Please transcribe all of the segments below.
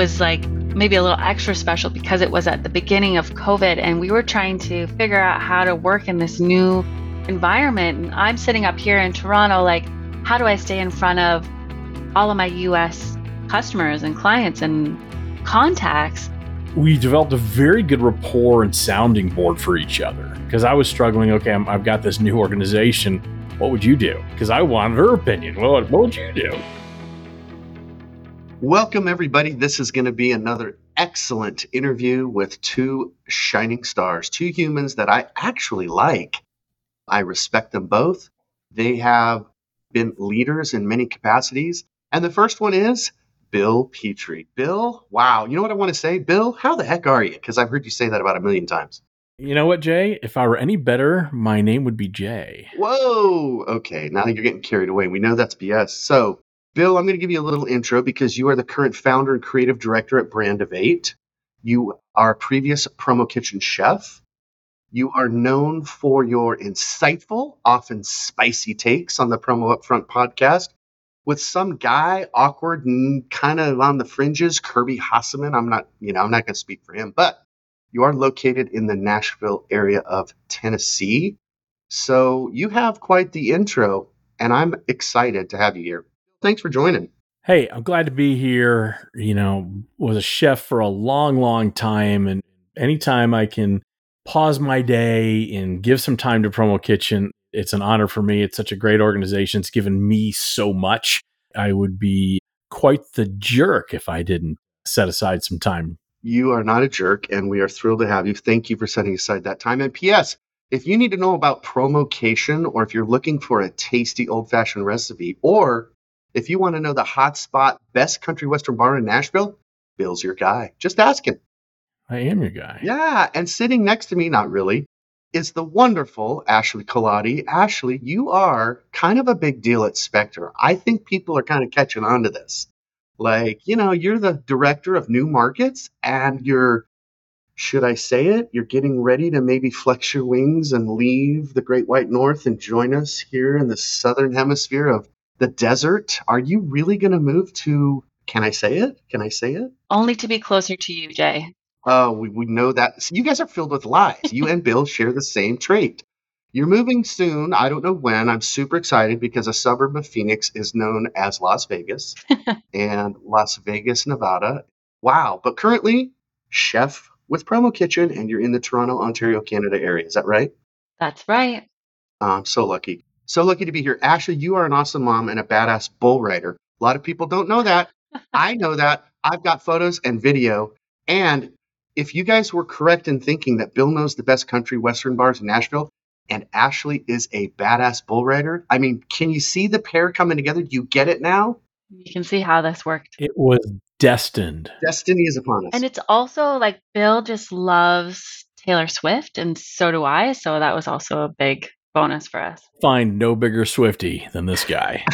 was like maybe a little extra special because it was at the beginning of COVID and we were trying to figure out how to work in this new environment. And I'm sitting up here in Toronto, like, how do I stay in front of all of my US customers and clients and contacts? We developed a very good rapport and sounding board for each other because I was struggling. Okay, i have got this new organization. What would you do? Because I wanted her opinion. What, what would you do? Welcome, everybody. This is going to be another excellent interview with two shining stars, two humans that I actually like. I respect them both. They have been leaders in many capacities. And the first one is Bill Petrie. Bill, wow. You know what I want to say? Bill, how the heck are you? Because I've heard you say that about a million times. You know what, Jay? If I were any better, my name would be Jay. Whoa. Okay. Now you're getting carried away. We know that's BS. So, Bill, I'm going to give you a little intro because you are the current founder and creative director at Brandivate. You are a previous Promo Kitchen chef. You are known for your insightful, often spicy takes on the Promo Upfront podcast with some guy, awkward and kind of on the fringes, Kirby Hasseman. I'm not, you know, I'm not going to speak for him, but you are located in the Nashville area of Tennessee. So you have quite the intro, and I'm excited to have you here. Thanks for joining. Hey, I'm glad to be here. You know, was a chef for a long, long time. And anytime I can pause my day and give some time to Promo Kitchen, it's an honor for me. It's such a great organization. It's given me so much. I would be quite the jerk if I didn't set aside some time. You are not a jerk, and we are thrilled to have you. Thank you for setting aside that time. And P.S., if you need to know about Promocation, or if you're looking for a tasty old fashioned recipe, or if you want to know the hot spot, best country western bar in Nashville, Bill's your guy. Just ask him. I am your guy. Yeah. And sitting next to me, not really, is the wonderful Ashley Colautti. Ashley, you are kind of a big deal at Spectre. I think people are kind of catching on to this. Like, you know, you're the director of new markets and you're, should I say it? You're getting ready to maybe flex your wings and leave the Great White North and join us here in the southern hemisphere of the desert. Are you really going to move to? Can I say it? Can I say it? Only to be closer to you, Jay. Oh, we, we know that. So you guys are filled with lies. You and Bill share the same trait. You're moving soon. I don't know when. I'm super excited because a suburb of Phoenix is known as Las Vegas and Las Vegas, Nevada. Wow. But currently, chef with Promo Kitchen, and you're in the Toronto, Ontario, Canada area. Is that right? That's right. I'm so lucky. So lucky to be here. Ashley, you are an awesome mom and a badass bull rider. A lot of people don't know that. I know that. I've got photos and video. And if you guys were correct in thinking that Bill knows the best country western bars in Nashville and Ashley is a badass bull rider, I mean, can you see the pair coming together? Do you get it now? You can see how this worked. It was destined. Destiny is upon us. And it's also like Bill just loves Taylor Swift, and so do I. So that was also a big bonus for us. Find no bigger Swifty than this guy.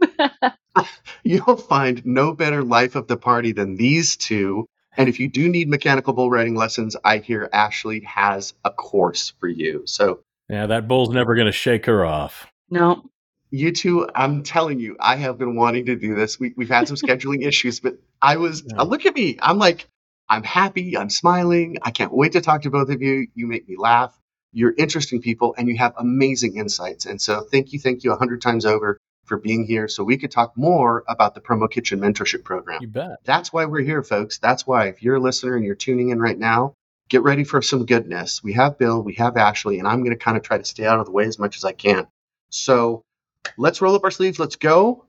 You'll find no better life of the party than these two. And if you do need mechanical bull riding lessons, I hear Ashley has a course for you. So, yeah, that bull's never going to shake her off. No. You two, I'm telling you, I have been wanting to do this. We, have had some scheduling issues, but I was, yeah. uh, look at me. I'm like, I'm happy. I'm smiling. I can't wait to talk to both of you. You make me laugh. You're interesting people and you have amazing insights. And so thank you, thank you a hundred times over for being here so we could talk more about the Promo Kitchen Mentorship Program. You bet. That's why we're here, folks. That's why if you're a listener and you're tuning in right now, get ready for some goodness. We have Bill, we have Ashley, and I'm going to kind of try to stay out of the way as much as I can. So let's roll up our sleeves. Let's go.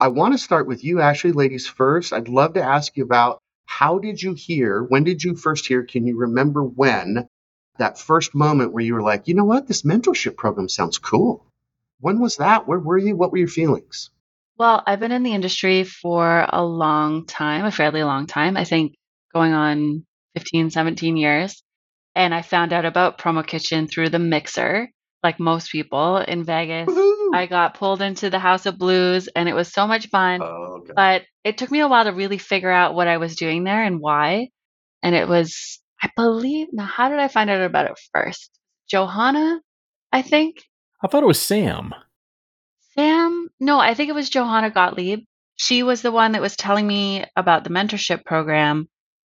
I want to start with you, Ashley, ladies first. I'd love to ask you about how did you hear? When did you first hear? Can you remember when that first moment where you were like, you know what, this mentorship program sounds cool? When was that? Where were you? What were your feelings? Well, I've been in the industry for a long time, a fairly long time. I think going on 15, 17 years. And I found out about Promo Kitchen through the mixer, like most people in Vegas. Woo-hoo! I got pulled into the House of Blues and it was so much fun. Oh, okay. But it took me a while to really figure out what I was doing there and why. And it was I believe. Now, how did I find out about it first? Johanna, I think. I thought it was Sam. Sam? No, I think it was Johanna Gottlieb. she was the one that was telling me about the mentorship program.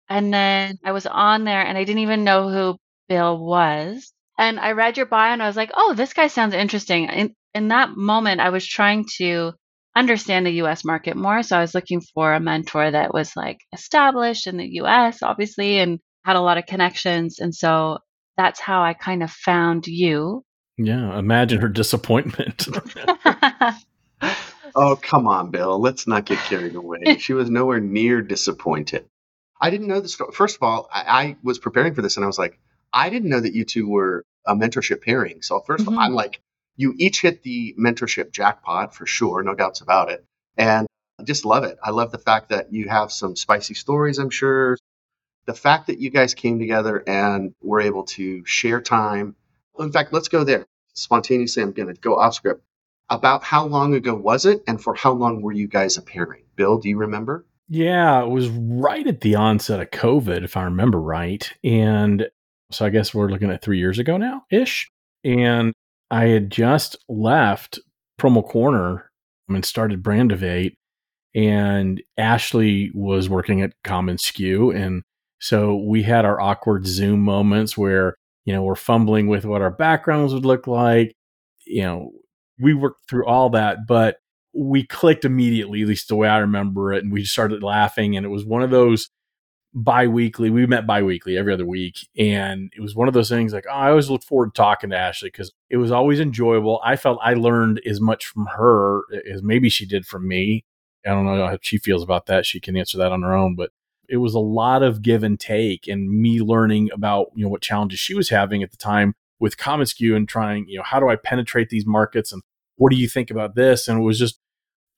And then I was on there and I didn't even know who Bill was. And I read your bio and I was like, oh, this guy sounds interesting. In, in that moment, I was trying to understand the US market more. So I was looking for a mentor that was like established in the US, obviously, and had a lot of connections. And so that's how I kind of found you. Yeah, imagine her disappointment. oh, come on, Bill. Let's not get carried away. She was nowhere near disappointed. I didn't know the story. First of all, I, I, was preparing for this and I was like, I didn't know that you two were a mentorship pairing. So 1st mm-hmm. of all, I'm mm-hmm. like, you each hit the mentorship jackpot for sure, no doubts about it. And I just love it. I love the fact that you have some spicy stories, I'm sure. The fact that you guys came together and were able to share time. In fact, let's go there. Spontaneously, I'm going to go off script. About how long ago was it, and for how long were you guys a pairing? Bill, do you remember? Yeah, it was right at the onset of COVID, if I remember right. And so I guess we're looking at three years ago now ish. And I had just left Promo Corner and started Brandivate, and Ashley was working at commonsku. And so we had our awkward Zoom moments where, you know, we're fumbling with what our backgrounds would look like. You know, we worked through all that, but we clicked immediately, at least the way I remember it. And we started laughing. And it was one of those bi-weekly we met bi-weekly every other week and it was one of those things like oh, i always look forward to talking to ashley because it was always enjoyable i felt i learned as much from her as maybe she did from me i don't know how she feels about that she can answer that on her own but it was a lot of give and take and me learning about you know what challenges she was having at the time with commonsku and trying you know how do i penetrate these markets and what do you think about this and it was just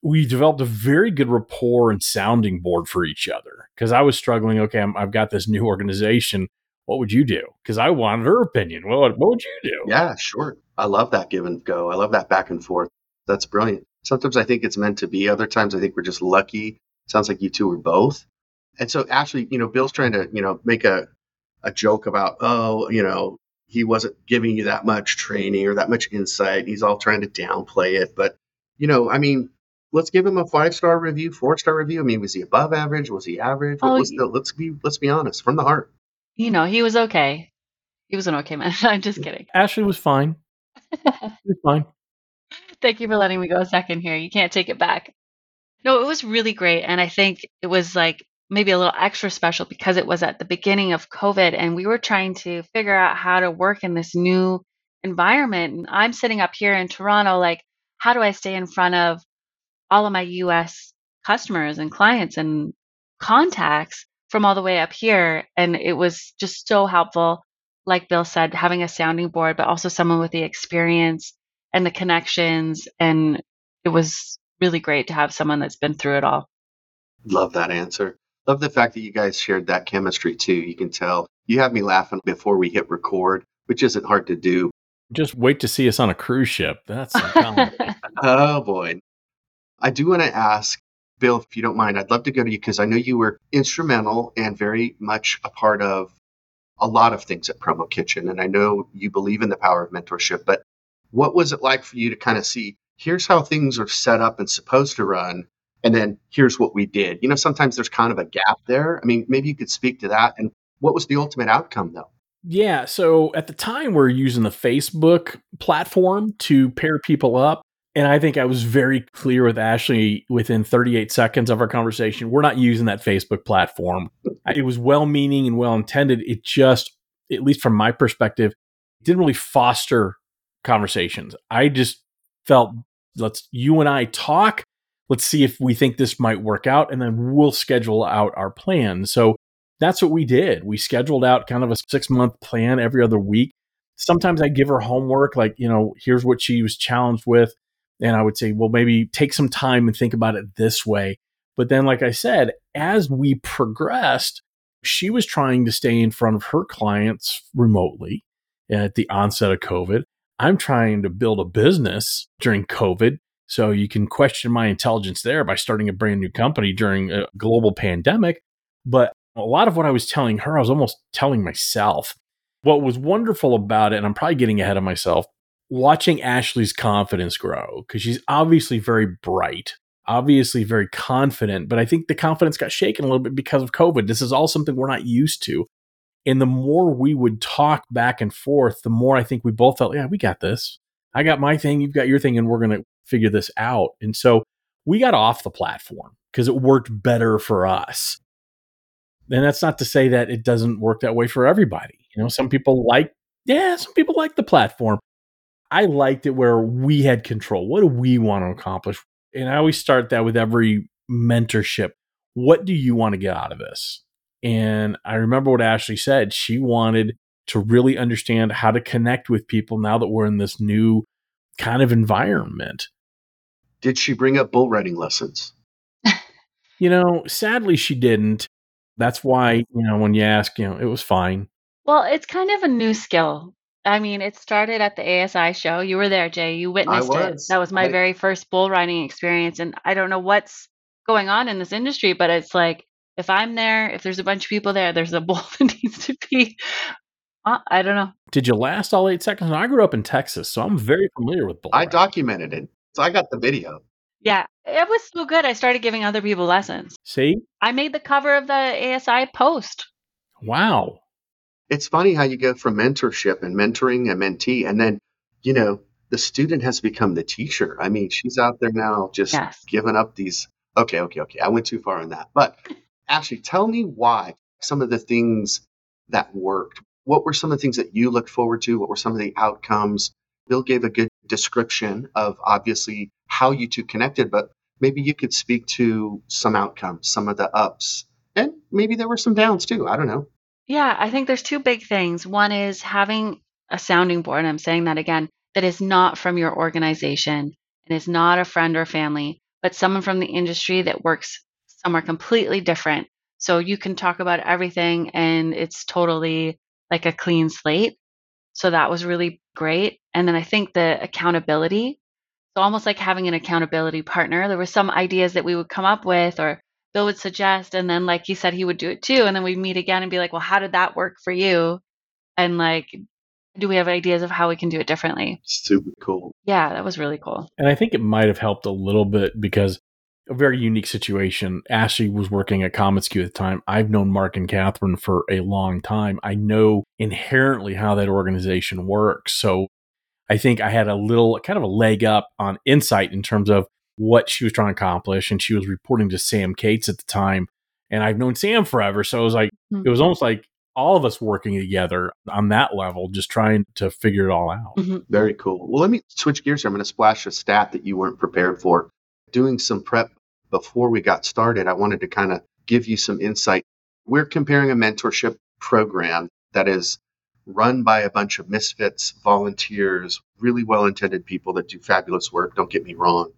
we developed a very good rapport and sounding board for each other because I was struggling. Okay, i have got this new organization. What would you do? Because I wanted her opinion. What, what would you do? Yeah, sure. I love that give and go. I love that back and forth. That's brilliant. Sometimes I think it's meant to be. Other times I think we're just lucky. Sounds like you two are both. And so actually, you know, Bill's trying to, you know, make a, a joke about, oh, you know, he wasn't giving you that much training or that much insight. He's all trying to downplay it. But, you know, I mean, let's give him a five star review, four star review. I mean, was he above average? Was he average? Oh, was the, let's be let's be honest from the heart. You know, he was okay. He was an okay man. I'm just kidding. Ashley was fine. he was fine. Thank you for letting me go a second here. You can't take it back. No, it was really great. And I think it was like maybe a little extra special because it was at the beginning of COVID and we were trying to figure out how to work in this new environment. And I'm sitting up here in Toronto, like, how do I stay in front of all of my US customers and clients and contacts from all the way up here. And it was just so helpful, like Bill said, having a sounding board, but also someone with the experience and the connections. And it was really great to have someone that's been through it all. Love that answer. Love the fact that you guys shared that chemistry too. You can tell you have me laughing before we hit record, which isn't hard to do. Just wait to see us on a cruise ship. That's oh boy. I do want to ask, Bill, if you don't mind, I'd love to go to you because I know you were instrumental and very much a part of a lot of things at Promo Kitchen. And I know you believe in the power of mentorship, but what was it like for you to kind of see here's how things are set up and supposed to run? And then here's what we did. You know, sometimes there's kind of a gap there. I mean, maybe you could speak to that. And what was the ultimate outcome, though? Yeah. So at the time, we're using the Facebook platform to pair people up. And I think I was very clear with Ashley within 38 seconds of our conversation. We're not using that Facebook platform. It was well meaning and well intended. It just, at least from my perspective, didn't really foster conversations. I just felt let's you and I talk. Let's see if we think this might work out, and then we'll schedule out our plan. So that's what we did. We scheduled out kind of a six month plan every other week. Sometimes I give her homework, like, you know, here's what she was challenged with and I would say, well, maybe take some time and think about it this way. But then, like I said, as we progressed, she was trying to stay in front of her clients remotely at the onset of COVID. I'm trying to build a business during COVID. So you can question my intelligence there by starting a brand new company during a global pandemic. But a lot of what I was telling her, I was almost telling myself. What was wonderful about it, and I'm probably getting ahead of myself, watching Ashley's confidence grow because she's obviously very bright. obviously very confident, but I think the confidence got shaken a little bit because of COVID. This is all something we're not used to. And the more we would talk back and forth, the more I think we both felt, yeah, we got this. I got my thing, you've got your thing, and we're going to figure this out. And so we got off the platform because it worked better for us. And that's not to say that it doesn't work that way for everybody. You know, some people like, yeah, some people like the platform. I liked it where we had control. What do we want to accomplish? And I always start that with every mentorship. What do you want to get out of this? And I remember what Ashley said. She wanted to really understand how to connect with people now that we're in this new kind of environment. Did she bring up bull riding lessons? you know, sadly, she didn't. That's why, you know, when you ask, you know, it was fine. Well, it's kind of a new skill. I mean, it started at the ASI show. You were there, Jay. You witnessed it. was. That was my I- very first bull riding experience. And I don't know what's going on in this industry, but it's like if I'm there, if there's a bunch of people there, there's a bull that needs to be. Uh, I don't know. Did you last all eight seconds? I grew up in Texas, so I'm very familiar with bull. I riding. documented it. So I got the video. Yeah, it was so good. I started giving other people lessons. See? I made the cover of the ASI post. Wow. It's funny how you go from mentorship and mentoring and mentee, and then, you know, the student has become the teacher. I mean, she's out there now just Yes. giving up these. Okay, okay, okay. I went too far on that. But actually, tell me why some of the things that worked. What were some of the things that you looked forward to? What were some of the outcomes? Bill gave a good description of obviously how you two connected, but maybe you could speak to some outcomes, some of the ups, and maybe there were some downs too. I don't know. Yeah, I think there's two big things. One is having a sounding board, and I'm saying that again, that is not from your organization and is not a friend or family, but someone from the industry that works somewhere completely different. So you can talk about everything and it's totally like a clean slate. So that was really great. And then I think the accountability. So almost like having an accountability partner. There were some ideas that we would come up with or Bill would suggest, and then like he said, he would do it too, and then we'd meet again and be like, "Well, how did that work for you?" And like, do we have ideas of how we can do it differently? Super cool. Yeah, that was really cool. And I think it might have helped a little bit because a very unique situation. Ashley was working at commonsku at the time. I've known Mark and Catherine for a long time. I know inherently how that organization works. So I think I had a little kind of a leg up on insight in terms of what she was trying to accomplish. And she was reporting to Sam Cates at the time. And I've known Sam forever. So it was like, Mhm. it was almost like all of us working together on that level, just trying to figure it all out. Mhm. Very cool. Well, let me switch gears here. I'm going to splash a stat that you weren't prepared for. Doing some prep before we got started, I wanted to kind of give you some insight. We're comparing a mentorship program that is run by a bunch of misfits, volunteers, really well intended people that do fabulous work. Don't get me wrong.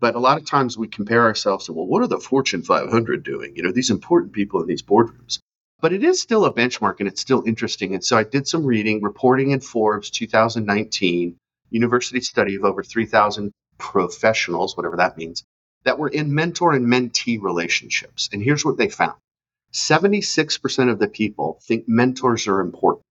But a lot of times we compare ourselves to, well, what are the Fortune 500 doing? You know, these important people in these boardrooms. But it is still a benchmark and it's still interesting. And so I did some reading, reporting in Forbes 2019, university study of over 3,000 professionals, whatever that means, that were in mentor and mentee relationships. And here's what they found 76% of the people think mentors are important.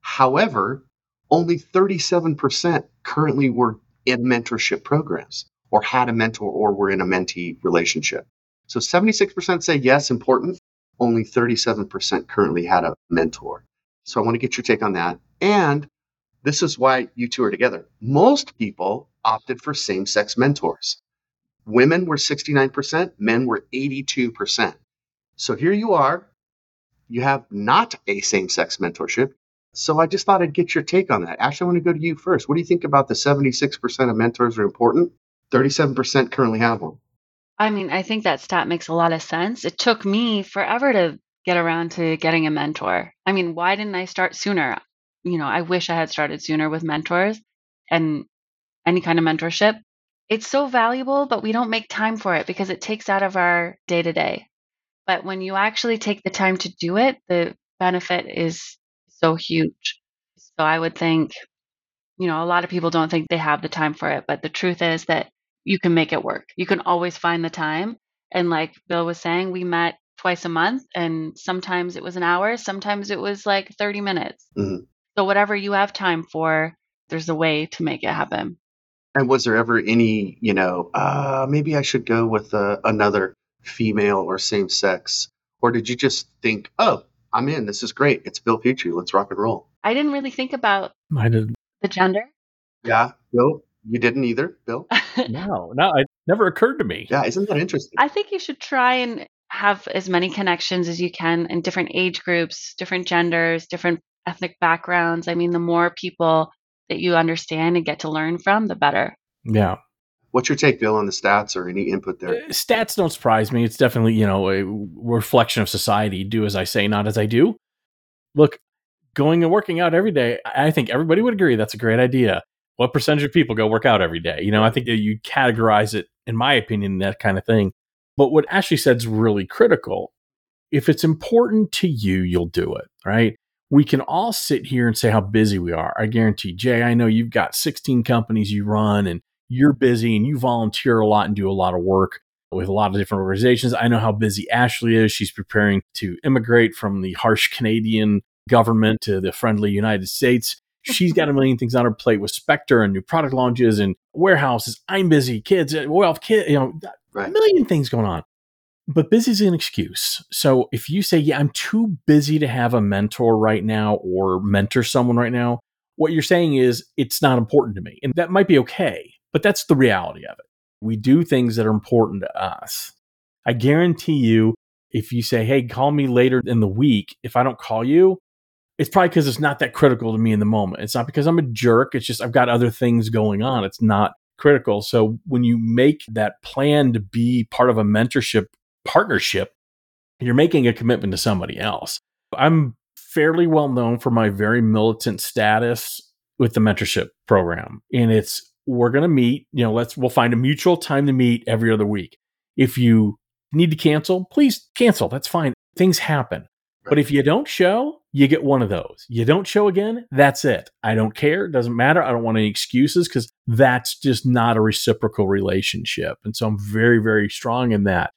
However, only 37% currently were in mentorship programs or had a mentor or were in a mentee relationship. So 76% say yes, important. Only 37% currently had a mentor. So I want to get your take on that. And this is why you two are together. Most people opted for same sex mentors. Women were 69%, men were 82%. So here you are. You have not a same sex mentorship. So I just thought I'd get your take on that. Ashley, I want to go to you first. What do you think about the 76% of mentors are important? 37% currently have one. I mean, I think that stat makes a lot of sense. It took me forever to get around to getting a mentor. I mean, why didn't I start sooner? You know, I wish I had started sooner with mentors and any kind of mentorship. It's so valuable, but we don't make time for it because it takes out of our day to day. But when you actually take the time to do it, the benefit is so huge. So I would think, you know, a lot of people don't think they have the time for it, but the truth is that you can make it work. You can always find the time. And like Bill was saying, we met twice a month, and sometimes it was an hour, sometimes it was like 30 minutes. Mhm. So, whatever you have time for, there's a way to make it happen. And was there ever any, you know, uh, maybe I should go with uh, another female or same sex? Or did you just think, oh, I'm in. This is great. It's Bill Petrie. Let's rock and roll. I didn't really think about I did the gender. Yeah, Bill, you didn't either, Bill. no, no, it never occurred to me. Yeah, isn't that interesting? I think you should try and have as many connections as you can in different age groups, different genders, different ethnic backgrounds. I mean, the more people that you understand and get to learn from, the better. Yeah. What's your take, Bill, on the stats or any input there? Uh, Stats don't surprise me. It's definitely, you know, a reflection of society. Do as I say, not as I do. Look, going and working out every day, I think everybody would agree that's a great idea. What percentage of people go work out every day? You know, I think that you categorize it, in my opinion, that kind of thing. But what Ashley said is really critical. If it's important to you, you'll do it, right? We can all sit here and say how busy we are. I guarantee, Jay, I know you've got 16 companies you run and you're busy and you volunteer a lot and do a lot of work with a lot of different organizations. I know how busy Ashley is. She's preparing to immigrate from the harsh Canadian government to the friendly United States. She's got a million things on her plate with Spectre and new product launches and warehouses. I'm busy, kids, uh, well, kid, you know, Right. a million things going on. But busy is an excuse. So if you say, yeah, I'm too busy to have a mentor right now or mentor someone right now, what you're saying is it's not important to me. And that might be okay, but that's the reality of it. We do things that are important to us. I guarantee you, if you say, hey, call me later in the week, if I don't call you, it's probably because it's not that critical to me in the moment. It's not because I'm a jerk. It's just I've got other things going on. It's not critical. So when you make that plan to be part of a mentorship partnership, you're making a commitment to somebody else. I'm fairly well known for my very militant status with the mentorship program. And it's we're going to meet, you know, let's we'll find a mutual time to meet every other week. If you need to cancel, please cancel. That's fine. Things happen. But if you don't show, you get one of those. You don't show again, that's it. I don't care. It doesn't matter. I don't want any excuses because that's just not a reciprocal relationship. And so I'm very, very strong in that.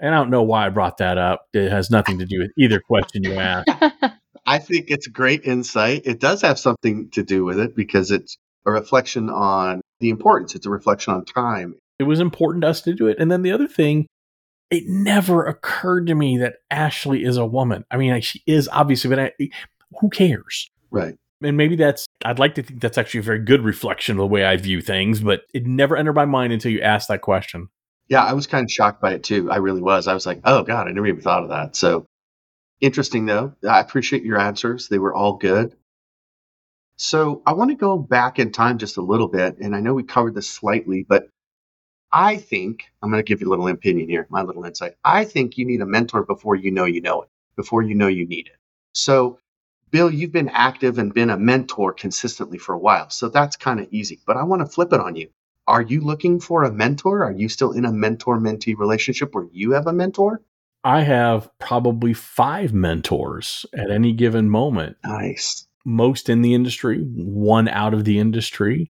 And I don't know why I brought that up. It has nothing to do with either question you asked. I think it's great insight. It does have something to do with it because it's a reflection on the importance. It's a reflection on time. It was important to us to do it. And then the other thing, it never occurred to me that Ashley is a woman. I mean, she is obviously, but I, who cares? Right. And maybe that's, I'd like to think that's actually a very good reflection of the way I view things, but it never entered my mind until you asked that question. Yeah, I was kind of shocked by it too. I really was. I was like, oh God, I never even thought of that. So interesting though. I appreciate your answers. They were all good. So I want to go back in time just a little bit. And I know we covered this slightly, but I think I'm going to give you a little opinion here, my little insight. I think you need a mentor before you know you know it, before you know you need it. So, Bill, you've been active and been a mentor consistently for a while. So that's kind of easy. But I want to flip it on you. Are you looking for a mentor? Are you still in a mentor mentee relationship where you have a mentor? I have probably five mentors at any given moment, Nice. Most in the industry, one out of the industry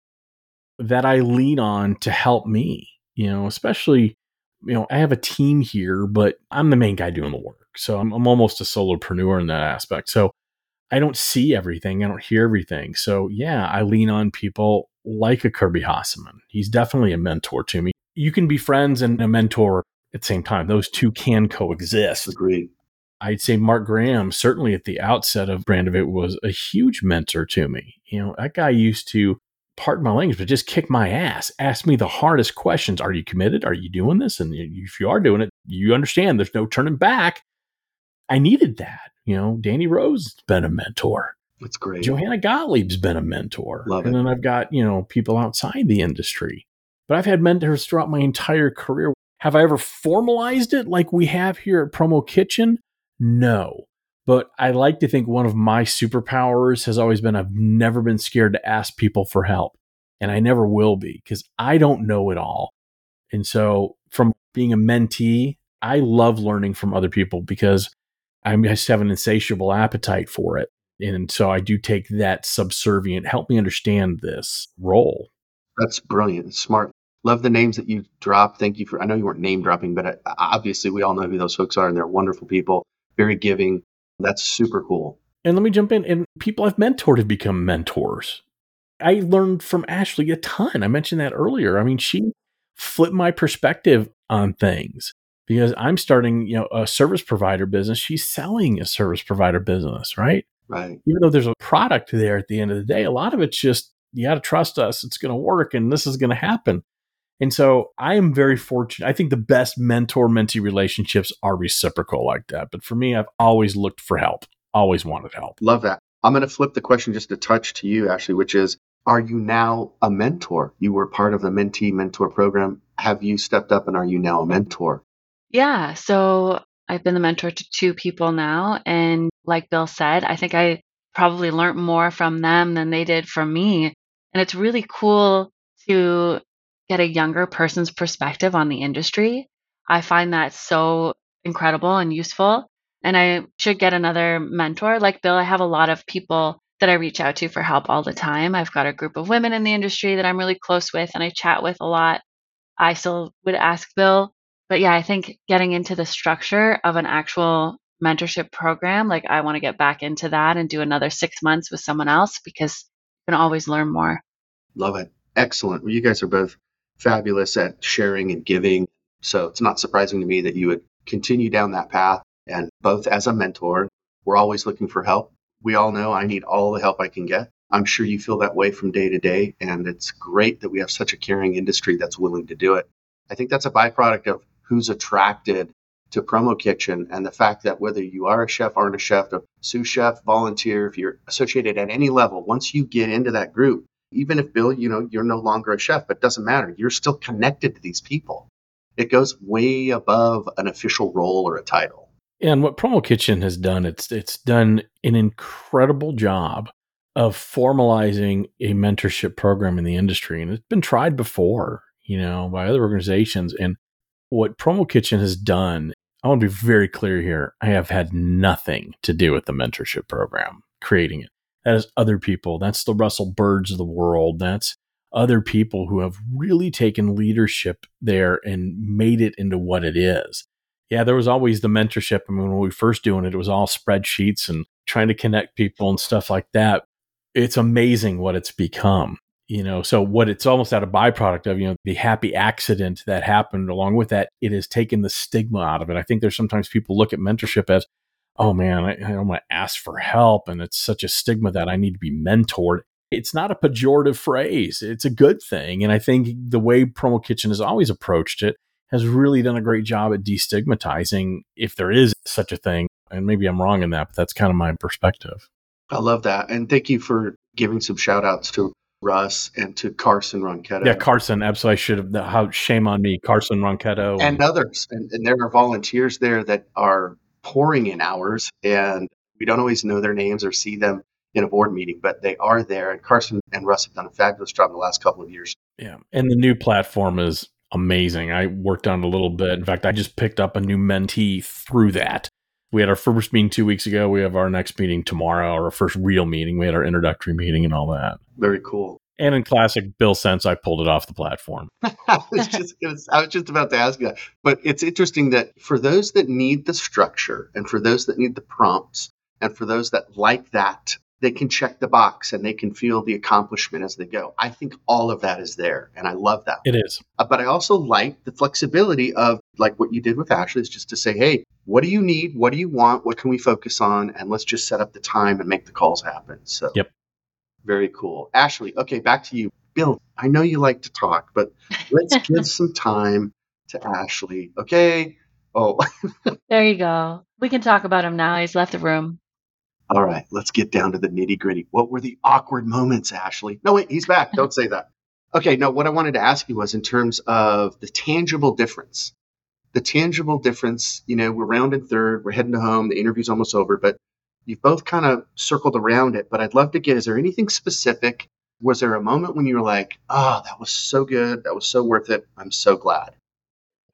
that I lean on to help me, you know, especially, you know, I have a team here, but I'm the main guy doing the work. So I'm, I'm almost a solopreneur in that aspect. So I don't see everything. I don't hear everything. So yeah, I lean on people like a Kirby Hasseman. He's definitely a mentor to me. You can be friends and a mentor at the same time. Those two can coexist. Agreed. I'd say Mark Graham, certainly at the outset of Brandivate, was a huge mentor to me. You know, that guy used to, pardon my language, but just kick my ass, ask me the hardest questions. Are you committed? Are you doing this? And if you are doing it, you understand there's no turning back. I needed that. You know, Danny Rose has been a mentor. That's great. Johanna Gottlieb's been a mentor. Love and it. then I've got, you know, people outside the industry. But I've had mentors throughout my entire career. Have I ever formalized it like we have here at Promo Kitchen? No. But I like to think one of my superpowers has always been I've never been scared to ask people for help. And I never will be because I don't know it all. And so from being a mentee, I love learning from other people because I just have an insatiable appetite for it. And so I do take that subservient, help me understand this role. That's brilliant. Smart. Love the names that you dropped. Thank you for, I know you weren't name dropping, but uh, obviously we all know who those folks are and they're wonderful people, very giving. That's super cool. And let me jump in. And people I've mentored have become mentors. I learned from Ashley a ton. I mentioned that earlier. I mean, she flipped my perspective on things because I'm starting, you know, a service provider business. She's selling a service provider business, right? Right. Even though there's a product there at the end of the day, a lot of it's just you got to trust us. It's going to work and this is going to happen. And so I am very fortunate. I think the best mentor mentee relationships are reciprocal like that. But for me, I've always looked for help, always wanted help. Love that. I'm going to flip the question just a touch to you, Ashley, which is Are you now a mentor? You were part of the mentee mentor program. Have you stepped up and are you now a mentor? Yeah. So I've been the mentor to two people now. And like Bill said, I think I probably learned more from them than they did from me. And it's really cool to get a younger person's perspective on the industry. I find that so incredible and useful. And I should get another mentor. Like Bill, I have a lot of people that I reach out to for help all the time. I've got a group of women in the industry that I'm really close with and I chat with a lot. I still would ask Bill. But yeah, I think getting into the structure of an actual mentorship program, like I want to get back into that and do another six months with someone else because you can always learn more. Love it. Excellent. Well, you guys are both fabulous at sharing and giving. So it's not surprising to me that you would continue down that path. And both as a mentor, we're always looking for help. We all know I need all the help I can get. I'm sure you feel that way from day to day. And it's great that we have such a caring industry that's willing to do it. I think that's a byproduct of who's attracted to Promo Kitchen and the fact that whether you are a chef, aren't a chef, a sous chef, volunteer, if you're associated at any level, once you get into that group, even if Bill, you know, you're no longer a chef, but doesn't matter. You're still connected to these people. It goes way above an official role or a title. And what Promo Kitchen has done, it's it's done an incredible job of formalizing a mentorship program in the industry. And it's been tried before, you know, by other organizations. And what Promo Kitchen has done, I want to be very clear here. I have had nothing to do with the mentorship program, creating it. That is other people. That's the Russell Birds of the world. That's other people who have really taken leadership there and made it into what it is. Yeah, there was always the mentorship. I mean, when we first doing it, it was all spreadsheets and trying to connect people and stuff like that. It's amazing what it's become. You know, so what it's almost out of byproduct of, you know, the happy accident that happened along with that, it has taken the stigma out of it. I think there's sometimes people look at mentorship as, oh man, I, I don't want to ask for help. And it's such a stigma that I need to be mentored. It's not a pejorative phrase, it's a good thing. And I think the way Promo Kitchen has always approached it has really done a great job at destigmatizing if there is such a thing. And maybe I'm wrong in that, but that's kind of my perspective. I love that. And thank you for giving some shout outs to Russ and to Carson Ronquetto. Yeah, Carson. Absolutely. I should have. How shame on me, Carson Ronquetto. And, and others. And, and there are volunteers there that are pouring in hours, and we don't always know their names or see them in a board meeting, but they are there. And Carson and Russ have done a fabulous job in the last couple of years. Yeah. And the new platform is amazing. I worked on it a little bit. In fact, I just picked up a new mentee through that. We had our first meeting two weeks ago. We have our next meeting tomorrow, our first real meeting. We had our introductory meeting and all that. Very cool. And in classic Bill sense, I pulled it off the platform. I, was just I was just about to ask you that. But it's interesting that for those that need the structure and for those that need the prompts and for those that like that, they can check the box and they can feel the accomplishment as they go. I think all of that is there. And I love that. It is. Uh, but I also like the flexibility of like what you did with Ashley is just to say, hey, what do you need? What do you want? What can we focus on? And let's just set up the time and make the calls happen. So, yep. Very cool. Ashley, okay, back to you. Bill, I know you like to talk, but let's give some time to Ashley, okay? Oh. there you go. We can talk about him now. He's left the room. All right, let's get down to the nitty gritty. What were the awkward moments, Ashley? No, wait, he's back. Don't say that. Okay, no, what I wanted to ask you was in terms of the tangible difference. The tangible difference, you know, we're round and third, we're heading to home, the interview's almost over, but You've both kind of circled around it, but I'd love to get is there anything specific? Was there a moment when you were like, oh, that was so good. That was so worth it. I'm so glad.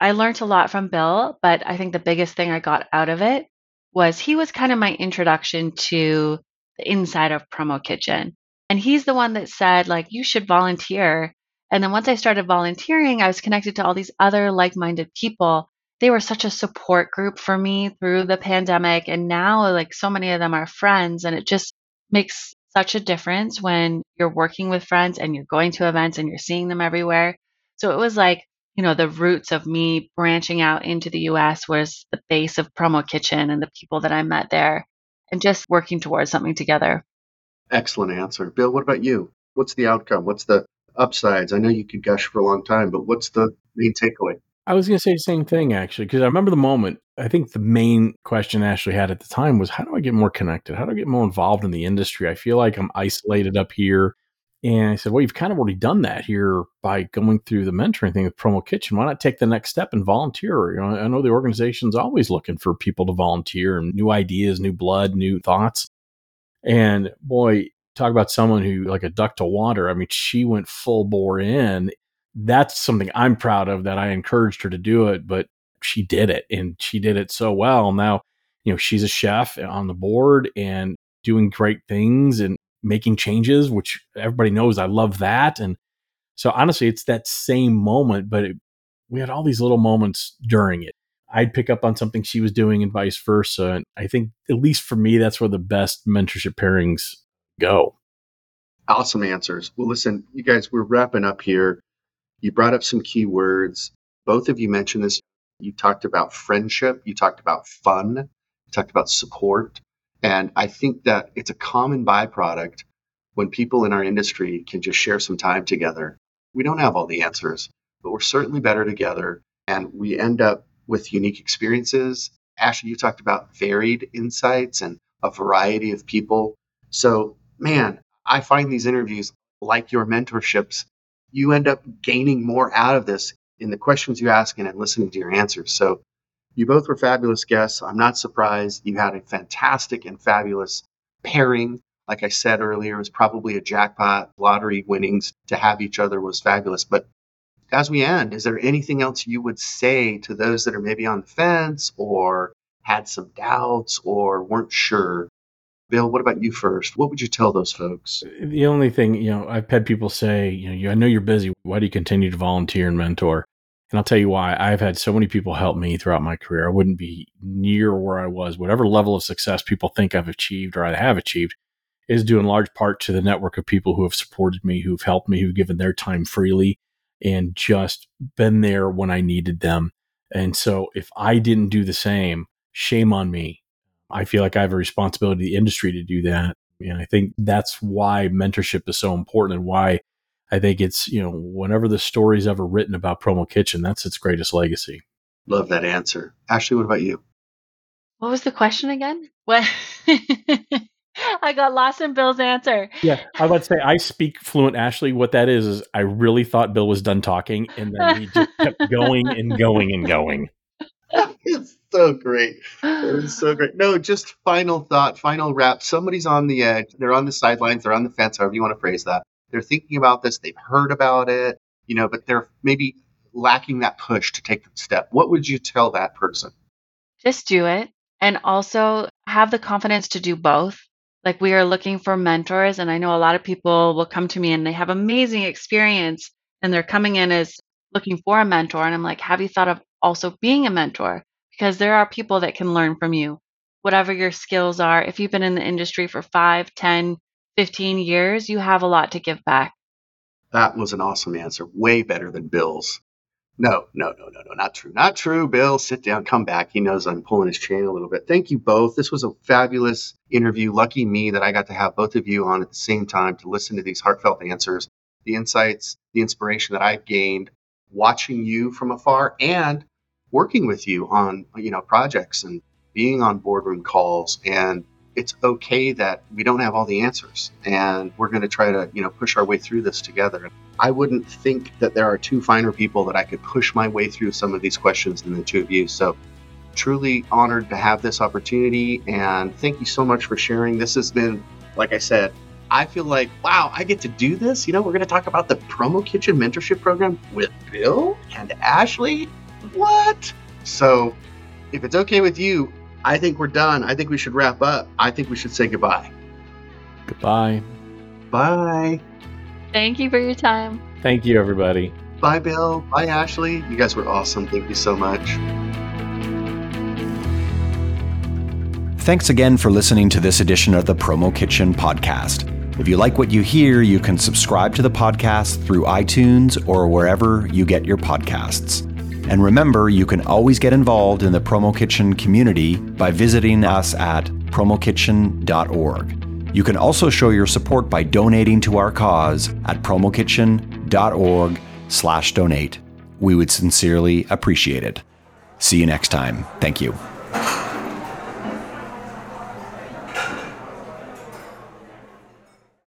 I learned a lot from Bill, but I think the biggest thing I got out of it was he was kind of my introduction to the inside of Promo Kitchen. And he's the one that said, like, you should volunteer. And then once I started volunteering, I was connected to all these other like minded people they were such a support group for me through the pandemic. And now, like, so many of them are friends, and it just makes such a difference when you're working with friends and you're going to events and you're seeing them everywhere. So it was like, you know, the roots of me branching out into the US was the base of Promo Kitchen and the people that I met there and just working towards something together. Excellent answer. Bill, what about you? What's the outcome? What's the upsides? I know you could gush for a long time, but what's the main takeaway? I was going to say the same thing actually, because I remember the moment. I think the main question Ashley had at the time was, how do I get more connected? How do I get more involved in the industry? I feel like I'm isolated up here. And I said, well, you've kind of already done that here by going through the mentoring thing with Promo Kitchen. Why not take the next step and volunteer? You know, I know the organization's always looking for people to volunteer and new ideas, new blood, new thoughts. And boy, talk about someone who like a duck to water. I mean, she went full bore in that's something I'm proud of that I encouraged her to do it, but she did it and she did it so well. Now, you know, she's a chef on the board and doing great things and making changes, which everybody knows I love that. And so honestly, it's that same moment, but it, we had all these little moments during it. I'd pick up on something she was doing and vice versa. And I think, at least for me, that's where the best mentorship pairings go. Awesome answers. Well, listen, you guys, we're wrapping up here. You brought up some key words. Both of you mentioned this. You talked about friendship, you talked about fun, you talked about support. And I think that it's a common byproduct when people in our industry can just share some time together. We don't have all the answers, but we're certainly better together. And we end up with unique experiences. Ashley, you talked about varied insights and a variety of people. So, man, I find these interviews like your mentorships you end up gaining more out of this in the questions you ask and in listening to your answers. So you both were fabulous guests. I'm not surprised. You had a fantastic and fabulous pairing. Like I said earlier, it was probably a jackpot lottery winnings to have each other was fabulous. But as we end, is there anything else you would say to those that are maybe on the fence or had some doubts or weren't sure Bill, what about you first? What would you tell those folks? The only thing, you know, I've had people say, you know, I know you're busy. Why do you continue to volunteer and mentor? And I'll tell you why. I've had so many people help me throughout my career. I wouldn't be near where I was. Whatever level of success people think I've achieved or I have achieved is due in large part to the network of people who have supported me, who've helped me, who've given their time freely and just been there when I needed them. And so if I didn't do the same, shame on me. I feel like I have a responsibility to the industry to do that. And I think that's why mentorship is so important and why I think it's, you know, whenever the story's ever written about Promo Kitchen, that's its greatest legacy. Love that answer. Ashley, what about you? What was the question again? What? I got lost in Bill's answer. Yeah, I would say I speak fluent Ashley. What that is is I really thought Bill was done talking, and then he just kept going and going and going. it's so great. It's so great. No, just final thought, final wrap. Somebody's on the edge. They're on the sidelines. They're on the fence, however you want to phrase that. They're thinking about this. They've heard about it, you know, but they're maybe lacking that push to take the step. What would you tell that person? Just do it. And also have the confidence to do both. Like we are looking for mentors. And I know a lot of people will come to me and they have amazing experience and they're coming in as looking for a mentor. And I'm like, have you thought of also being a mentor? because there are people that can learn from you, whatever your skills are. If you've been in the industry for 5, 10, 15 years, you have a lot to give back. That was an awesome answer. Way better than Bill's. No, no, no, no, no, not true. Not true. Bill, sit down, come back. He knows I'm pulling his chain a little bit. Thank you both. This was a fabulous interview. Lucky me that I got to have both of you on at the same time to listen to these heartfelt answers, the insights, the inspiration that I've gained watching you from afar and working with you on you know projects and being on boardroom calls. And it's okay that we don't have all the answers and we're going to try to you know push our way through this together. I wouldn't think that there are two finer people that i could push my way through some of these questions than the two of you. So truly honored to have this opportunity and thank you so much for sharing. This has been like i said i feel like wow i get to do this you know we're going to talk about the promo kitchen mentorship program with bill and ashley what? So, if it's okay with you, I think we're done. I think we should wrap up. I think we should say goodbye. Goodbye. Bye. Thank you for your time. Thank you, everybody. Bye, Bill. Bye, Ashley. You guys were awesome. Thank you so much. Thanks again for listening to this edition of the Promo Kitchen podcast. If you like what you hear, you can subscribe to the podcast through iTunes or wherever you get your podcasts. And remember, you can always get involved in the Promo Kitchen community by visiting us at promokitchen.org. You can also show your support by donating to our cause at promokitchen.org slash donate. We would sincerely appreciate it. See you next time. Thank you.